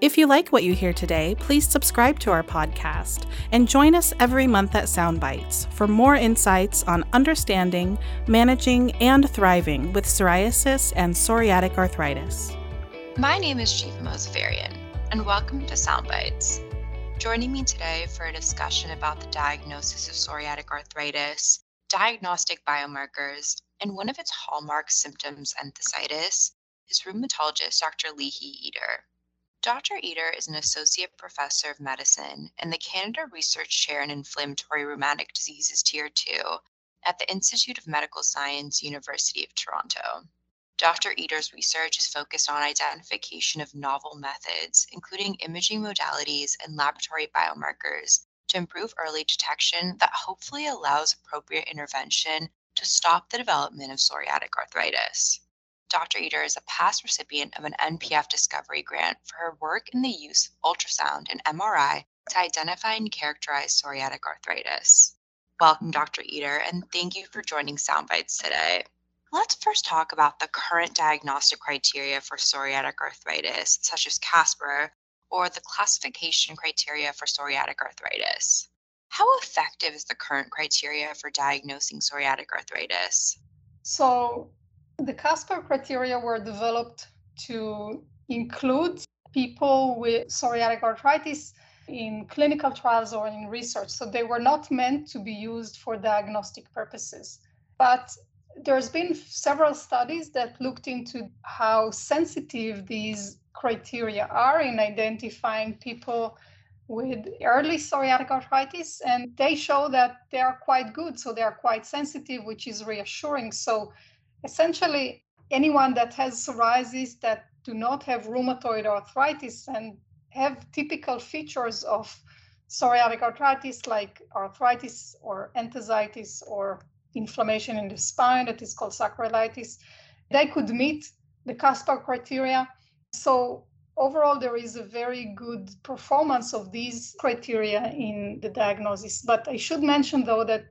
If you like what you hear today, please subscribe to our podcast and join us every month at Psound Bytes for more insights on understanding, managing, and thriving with psoriasis and psoriatic arthritis. My name is Chief Mozafarian, and welcome to Psound Bytes. Joining me today for a discussion about the diagnosis of psoriatic arthritis, diagnostic biomarkers, and one of its hallmark symptoms, enthesitis, is rheumatologist Dr. Lihi Eder. Dr. Eder is an associate professor of medicine and the Canada Research Chair in Inflammatory Rheumatic Diseases Tier 2 at the Institute of Medical Science, University of Toronto. Dr. Eder's research is focused on identification of novel methods, including imaging modalities and laboratory biomarkers, to improve early detection that hopefully allows appropriate intervention to stop the development of psoriatic arthritis. Dr. Eder is a past recipient of an NPF Discovery Grant for her work in the use of ultrasound and MRI to identify and characterize psoriatic arthritis. Welcome, Dr. Eder, and thank you for joining Psound Bytes today. Let's first talk about the current diagnostic criteria for psoriatic arthritis, such as CASPAR, or the classification criteria for psoriatic arthritis. How effective is the current criteria for diagnosing psoriatic arthritis? So, the CASPAR criteria were developed to include people with psoriatic arthritis in clinical trials or in research. So they were not meant to be used for diagnostic purposes. But there's been several studies that looked into how sensitive these criteria are in identifying people with early psoriatic arthritis and they show that they are quite good so they are quite sensitive which is reassuring so essentially anyone that has psoriasis that do not have rheumatoid arthritis and have typical features of psoriatic arthritis like arthritis or enthesitis or inflammation in the spine that is called sacroiliitis, they could meet the CASPAR criteria. So overall, there is a very good performance of these criteria in the diagnosis. But I should mention, though, that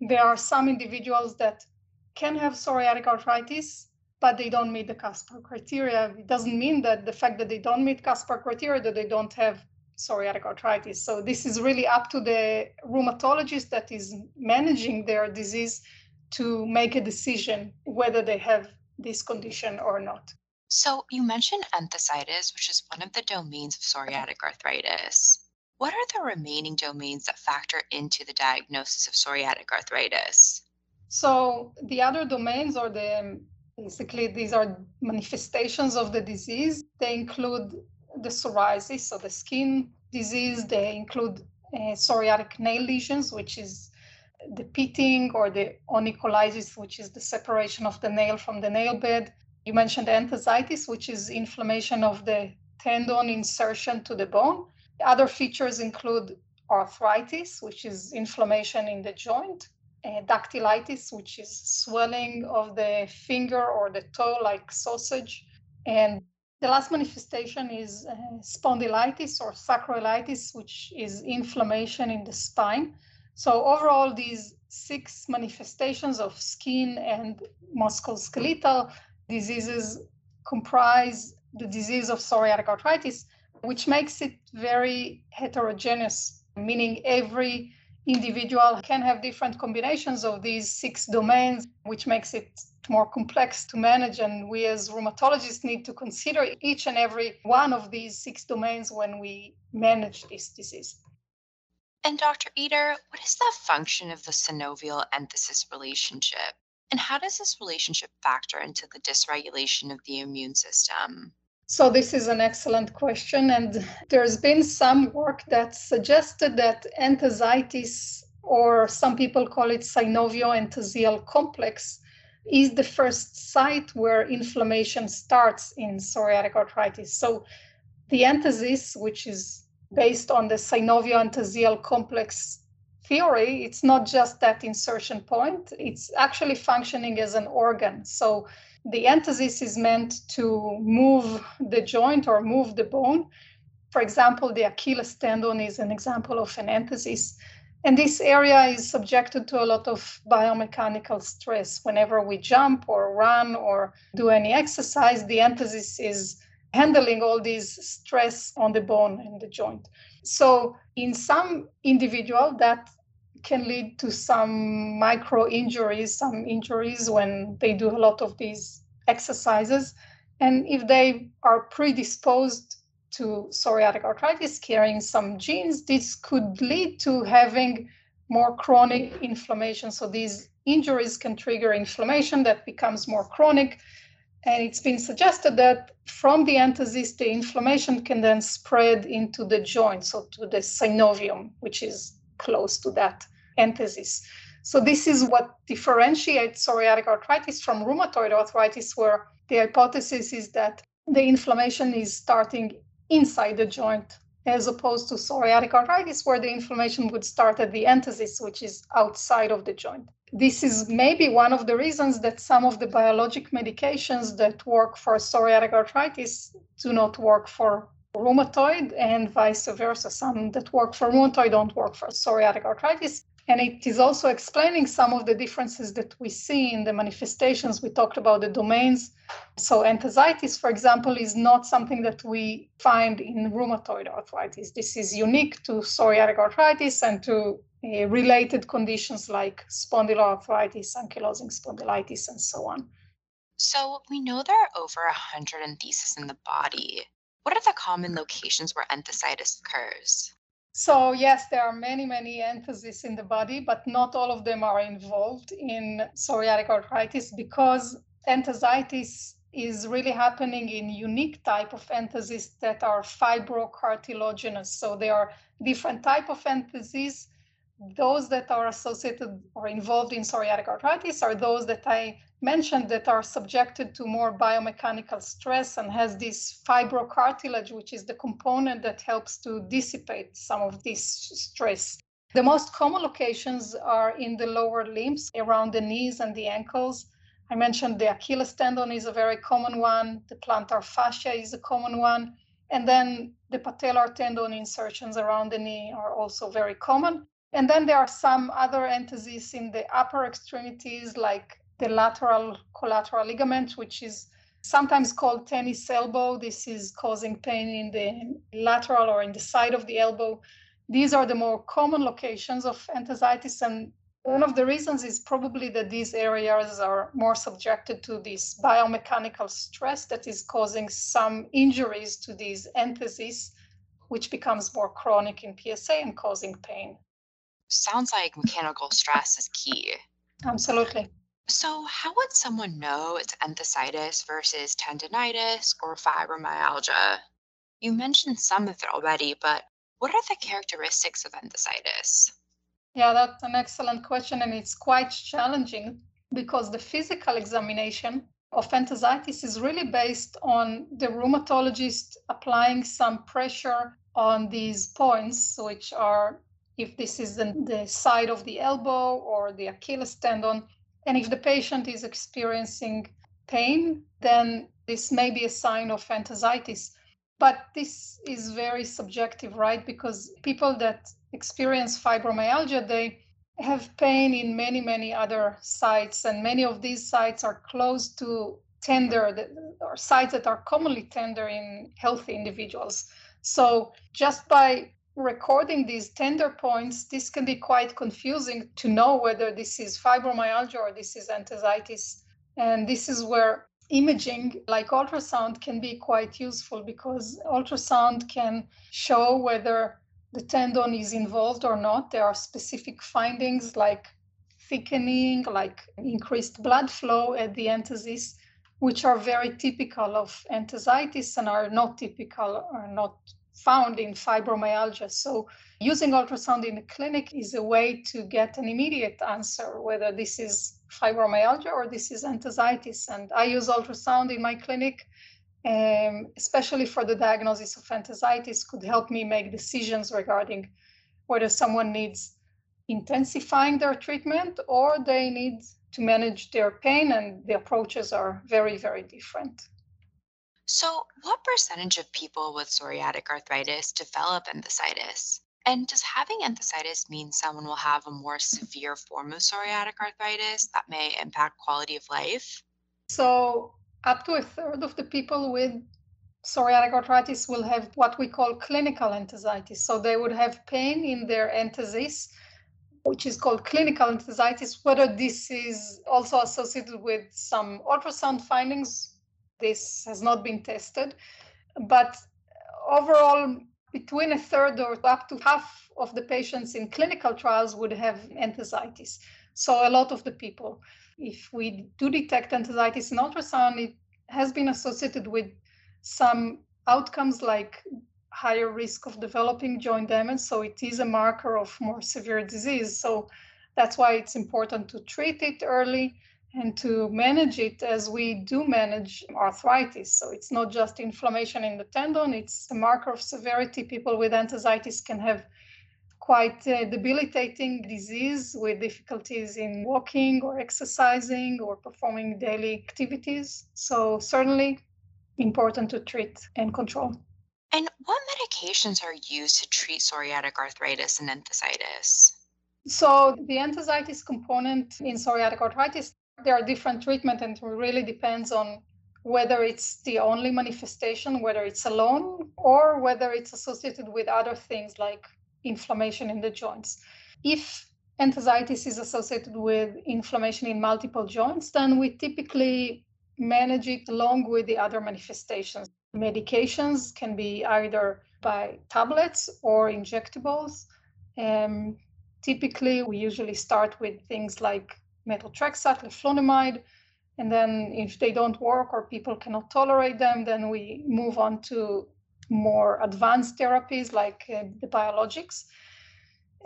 there are some individuals that can have psoriatic arthritis, but they don't meet the CASPAR criteria. It doesn't mean that the fact that they don't meet CASPAR criteria that they don't have psoriatic arthritis. So this is really up to the rheumatologist that is managing their disease to make a decision whether they have this condition or not. So you mentioned enthesitis, which is one of the domains of psoriatic arthritis. What are the remaining domains that factor into the diagnosis of psoriatic arthritis? So the other domains or the basically these are manifestations of the disease. They include the psoriasis, so the skin disease. They include uh, psoriatic nail lesions, which is the pitting, or the onycholysis, which is the separation of the nail from the nail bed. You mentioned enthesitis, which is inflammation of the tendon insertion to the bone. Other features include arthritis, which is inflammation in the joint, dactylitis, which is swelling of the finger or the toe like sausage. And the last manifestation is uh, spondylitis or sacroiliitis, which is inflammation in the spine. So overall, these six manifestations of skin and musculoskeletal diseases comprise the disease of psoriatic arthritis, which makes it very heterogeneous, meaning every individual can have different combinations of these six domains, which makes it more complex to manage. And we as rheumatologists need to consider each and every one of these six domains when we manage this disease. And Dr. Eder, what is the function of the synovial enthesis relationship? And how does this relationship factor into the dysregulation of the immune system? So, this is an excellent question. And there's been some work that suggested that enthesitis, or some people call it synovio-entheseal complex, is the first site where inflammation starts in psoriatic arthritis. So, the enthesis, which is based on the synovio-entheseal complex theory, it's not just that insertion point, it's actually functioning as an organ. So the enthesis is meant to move the joint or move the bone. For example, the Achilles tendon is an example of an enthesis. And this area is subjected to a lot of biomechanical stress. Whenever we jump or run or do any exercise, the enthesis is handling all these stress on the bone and the joint. So in some individual that can lead to some micro injuries, some injuries when they do a lot of these exercises. And if they are predisposed to psoriatic arthritis carrying some genes, this could lead to having more chronic inflammation. So these injuries can trigger inflammation that becomes more chronic. And it's been suggested that from the enthesis, the inflammation can then spread into the joint, so to the synovium, which is close to that enthesis. So this is what differentiates psoriatic arthritis from rheumatoid arthritis, where the hypothesis is that the inflammation is starting inside the joint, as opposed to psoriatic arthritis, where the inflammation would start at the enthesis, which is outside of the joint. This is maybe one of the reasons that some of the biologic medications that work for psoriatic arthritis do not work for rheumatoid, and vice versa. Some that work for rheumatoid don't work for psoriatic arthritis. And it is also explaining some of the differences that we see in the manifestations. We talked about the domains. So, enthesitis, for example, is not something that we find in rheumatoid arthritis. This is unique to psoriatic arthritis and to uh, related conditions like spondyloarthritis, ankylosing spondylitis, and so on. So, we know there are over 100 entheses in the body. What are the common locations where enthesitis occurs? So, yes, there are many, many entheses in the body, but not all of them are involved in psoriatic arthritis because enthesitis is really happening in unique type of entheses that are fibrocartilaginous. So there are different type of entheses. Those that are associated or involved in psoriatic arthritis are those that I mentioned that are subjected to more biomechanical stress and has this fibrocartilage, which is the component that helps to dissipate some of this stress. The most common locations are in the lower limbs, around the knees and the ankles. I mentioned the Achilles tendon is a very common one, the plantar fascia is a common one, and then the patellar tendon insertions around the knee are also very common. And then there are some other entheses in the upper extremities, like the lateral collateral ligament, which is sometimes called tennis elbow. This is causing pain in the lateral or in the side of the elbow. These are the more common locations of enthesitis. And one of the reasons is probably that these areas are more subjected to this biomechanical stress that is causing some injuries to these entheses, which becomes more chronic in PsA and causing pain. Sounds like mechanical stress is key. Absolutely. So, how would someone know it's enthesitis versus tendonitis or fibromyalgia? You mentioned some of it already, but what are the characteristics of enthesitis? Yeah, that's an excellent question, and it's quite challenging because the physical examination of enthesitis is really based on the rheumatologist applying some pressure on these points, which are if this is the, the side of the elbow or the Achilles tendon, and if the patient is experiencing pain, then this may be a sign of enthesitis. But this is very subjective, right? Because people that experience fibromyalgia, they have pain in many, many other sites, and many of these sites are close to tender or sites that are commonly tender in healthy individuals. So just by recording these tender points, this can be quite confusing to know whether this is fibromyalgia or this is enthesitis. And this is where imaging like ultrasound can be quite useful because ultrasound can show whether the tendon is involved or not. There are specific findings like thickening, like increased blood flow at the enthesis, which are very typical of enthesitis and are not typical, are not found in fibromyalgia. So, using ultrasound in the clinic is a way to get an immediate answer whether this is fibromyalgia or this is enthesitis. And I use ultrasound in my clinic, um, especially for the diagnosis of enthesitis, could help me make decisions regarding whether someone needs intensifying their treatment or they need to manage their pain, and the approaches are very, very different. So, what percentage of people with psoriatic arthritis develop enthesitis? And does having enthesitis mean someone will have a more severe form of psoriatic arthritis that may impact quality of life? So, up to a third of the people with psoriatic arthritis will have what we call clinical enthesitis. So, they would have pain in their enthesis, which is called clinical enthesitis. Whether this is also associated with some ultrasound findings, this has not been tested. But overall, between a third or up to half of the patients in clinical trials would have enthesitis. So a lot of the people, if we do detect enthesitis in ultrasound, it has been associated with some outcomes like higher risk of developing joint damage. So it is a marker of more severe disease. So that's why it's important to treat it early and to manage it as we do manage arthritis. So it's not just inflammation in the tendon, it's a marker of severity. People with enthesitis can have quite debilitating disease with difficulties in walking or exercising or performing daily activities. So certainly important to treat and control. And what medications are used to treat psoriatic arthritis and enthesitis? So the enthesitis component in psoriatic arthritis there are different treatment and it really depends on whether it's the only manifestation, whether it's alone, or whether it's associated with other things like inflammation in the joints. If enthesitis is associated with inflammation in multiple joints, then we typically manage it along with the other manifestations. Medications can be either by tablets or injectables. Um, typically, we usually start with things like methotrexate, leflunomide. And then if they don't work or people cannot tolerate them, then we move on to more advanced therapies like uh, the biologics.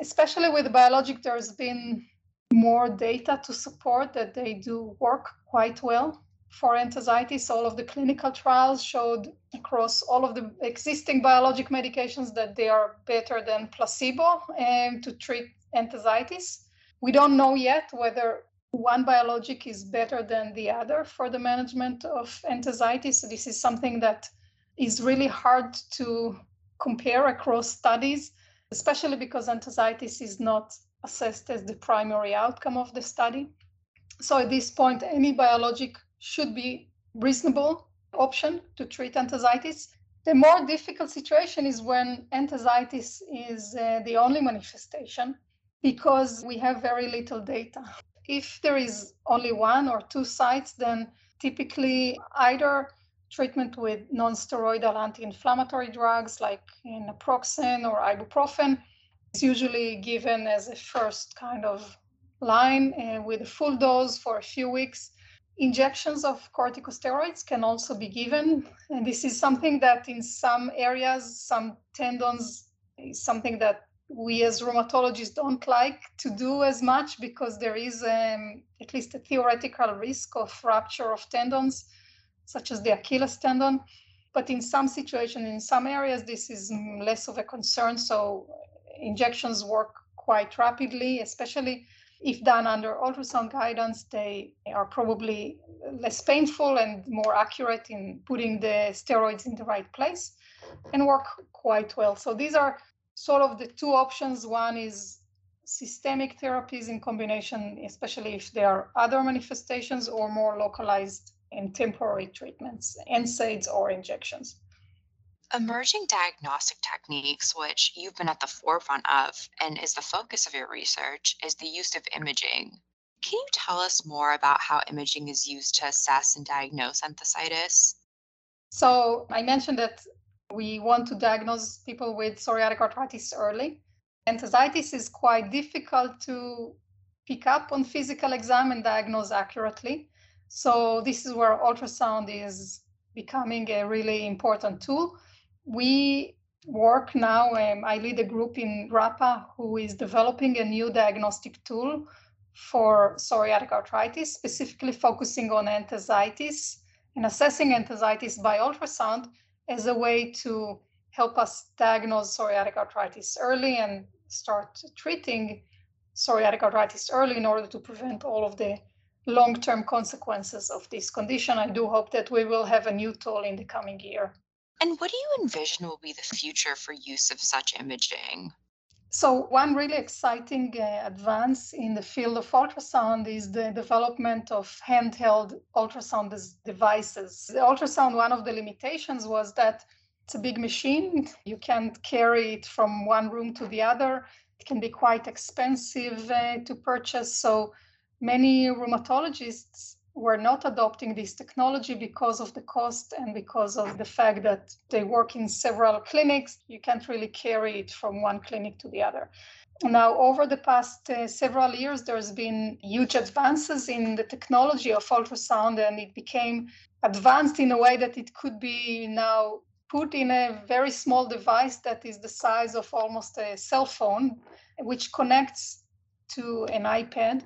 Especially with the biologic, there's been more data to support that they do work quite well for enthesitis. All of the clinical trials showed across all of the existing biologic medications that they are better than placebo um, to treat enthesitis. We don't know yet whether one biologic is better than the other for the management of enthesitis. So this is something that is really hard to compare across studies, especially because enthesitis is not assessed as the primary outcome of the study. So at this point, any biologic should be reasonable option to treat enthesitis. The more difficult situation is when enthesitis is uh, the only manifestation because we have very little data. If there is only one or two sites, then typically either treatment with non-steroidal anti-inflammatory drugs like naproxen or ibuprofen is usually given as a first kind of line uh, with a full dose for a few weeks. Injections of corticosteroids can also be given. And this is something that in some areas, some tendons is something that we as rheumatologists don't like to do as much because there is um, at least a theoretical risk of rupture of tendons, such as the Achilles tendon. But in some situations, in some areas, this is less of a concern. So injections work quite rapidly, especially if done under ultrasound guidance. They are probably less painful and more accurate in putting the steroids in the right place and work quite well. So these are sort of the two options. One is systemic therapies in combination, especially if there are other manifestations or more localized and temporary treatments, NSAIDs or injections. Emerging diagnostic techniques, which you've been at the forefront of and is the focus of your research, is the use of imaging. Can you tell us more about how imaging is used to assess and diagnose enthesitis? So, I mentioned that we want to diagnose people with psoriatic arthritis early. Enthesitis is quite difficult to pick up on physical exam and diagnose accurately. So this is where ultrasound is becoming a really important tool. We work now, um, I lead a group in GRAPPA who is developing a new diagnostic tool for psoriatic arthritis, specifically focusing on enthesitis and assessing enthesitis by ultrasound as a way to help us diagnose psoriatic arthritis early and start treating psoriatic arthritis early in order to prevent all of the long term consequences of this condition. I do hope that we will have a new tool in the coming year. And what do you envision will be the future for use of such imaging? So, one really exciting uh, advance in the field of ultrasound is the development of handheld ultrasound devices. The ultrasound, one of the limitations was that it's a big machine. You can't carry it from one room to the other. It can be quite expensive uh, to purchase. So, many rheumatologists were not adopting this technology because of the cost and because of the fact that they work in several clinics. You can't really carry it from one clinic to the other. Now, over the past uh, several years, there's been huge advances in the technology of ultrasound, and it became advanced in a way that it could be now put in a very small device that is the size of almost a cell phone, which connects to an iPad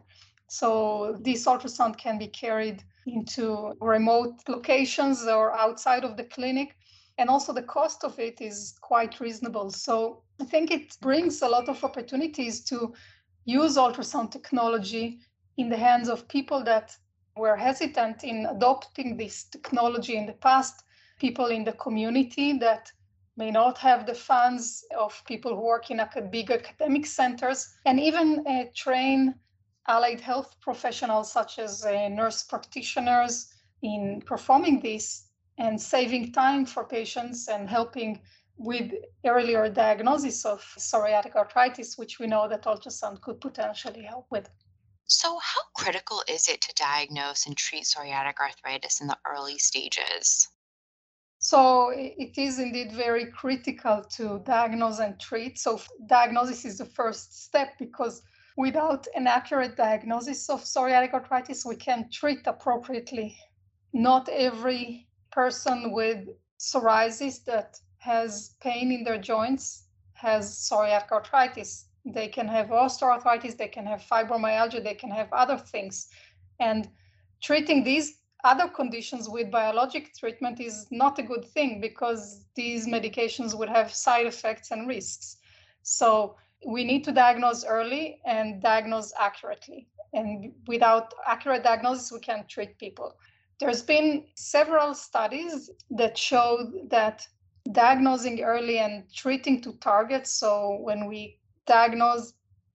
so this ultrasound can be carried into remote locations or outside of the clinic. And also the cost of it is quite reasonable. So I think it brings a lot of opportunities to use ultrasound technology in the hands of people that were hesitant in adopting this technology in the past, people in the community that may not have the funds of people who work in big academic centers, and even uh, train allied health professionals such as uh, nurse practitioners in performing this and saving time for patients and helping with earlier diagnosis of psoriatic arthritis, which we know that ultrasound could potentially help with. So, how critical is it to diagnose and treat psoriatic arthritis in the early stages? So, it is indeed very critical to diagnose and treat. So, diagnosis is the first step because without an accurate diagnosis of psoriatic arthritis, we can treat appropriately. Not every person with psoriasis that has pain in their joints has psoriatic arthritis. They can have osteoarthritis, they can have fibromyalgia, they can have other things. And treating these other conditions with biologic treatment is not a good thing because these medications would have side effects and risks. So we need to diagnose early and diagnose accurately. And without accurate diagnosis, we can't treat people. There's been several studies that show that diagnosing early and treating to targets. So when we diagnose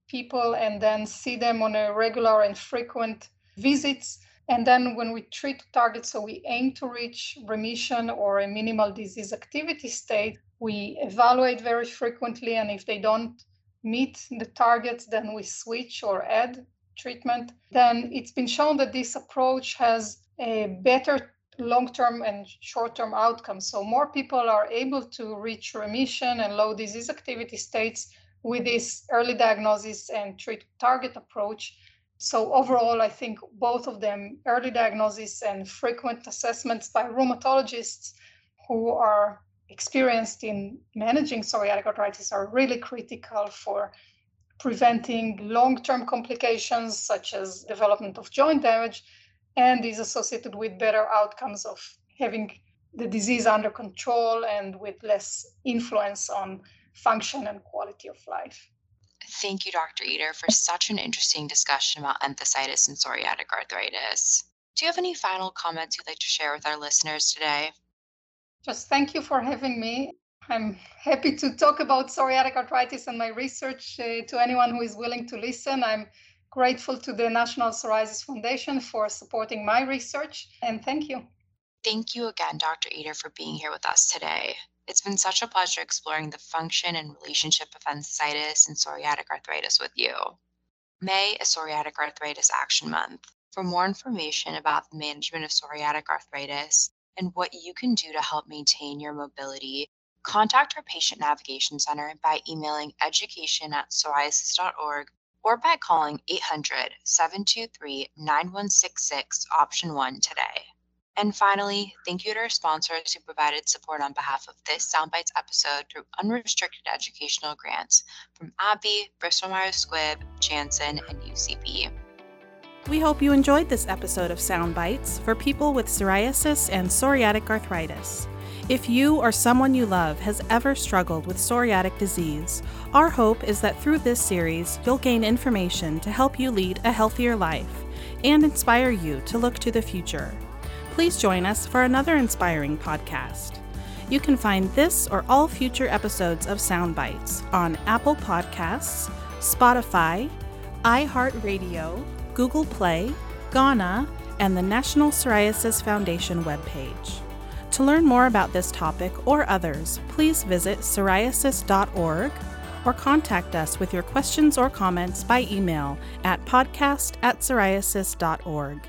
people and then see them on a regular and frequent visits, and then when we treat targets, so we aim to reach remission or a minimal disease activity state, we evaluate very frequently. And if they don't meet the targets, then we switch or add treatment. Then it's been shown that this approach has a better long-term and short-term outcomes. So more people are able to reach remission and low disease activity states with this early diagnosis and treat target approach. So overall, I think both of them, early diagnosis and frequent assessments by rheumatologists who are experienced in managing psoriatic arthritis are really critical for preventing long-term complications such as development of joint damage and is associated with better outcomes of having the disease under control and with less influence on function and quality of life. Thank you, Dr. Eder, for such an interesting discussion about enthesitis and psoriatic arthritis. Do you have any final comments you'd like to share with our listeners today? Just thank you for having me. I'm happy to talk about psoriatic arthritis and my research uh, to anyone who is willing to listen. I'm grateful to the National Psoriasis Foundation for supporting my research, and thank you. Thank you again, Dr. Eder, for being here with us today. It's been such a pleasure exploring the function and relationship of enthesitis and psoriatic arthritis with you. May is Psoriatic Arthritis Action Month. For more information about the management of psoriatic arthritis, and what you can do to help maintain your mobility, contact our Patient Navigation Center by emailing education at psoriasis.org or by calling 800 723 9166 option 1 today. And finally, thank you to our sponsors who provided support on behalf of this Psound Bytes episode through unrestricted educational grants from AbbVie, Bristol Myers Squibb, Janssen, and UCB. We hope you enjoyed this episode of Psound Bytes for people with psoriasis and psoriatic arthritis. If you or someone you love has ever struggled with psoriatic disease, our hope is that through this series, you'll gain information to help you lead a healthier life and inspire you to look to the future. Please join us for another inspiring podcast. You can find this or all future episodes of Psound Bytes on Apple Podcasts, Spotify, iHeartRadio, Google Play, Ghana, and the National Psoriasis Foundation webpage. To learn more about this topic or others, please visit psoriasis.org or contact us with your questions or comments by email at podcast at psoriasis.org.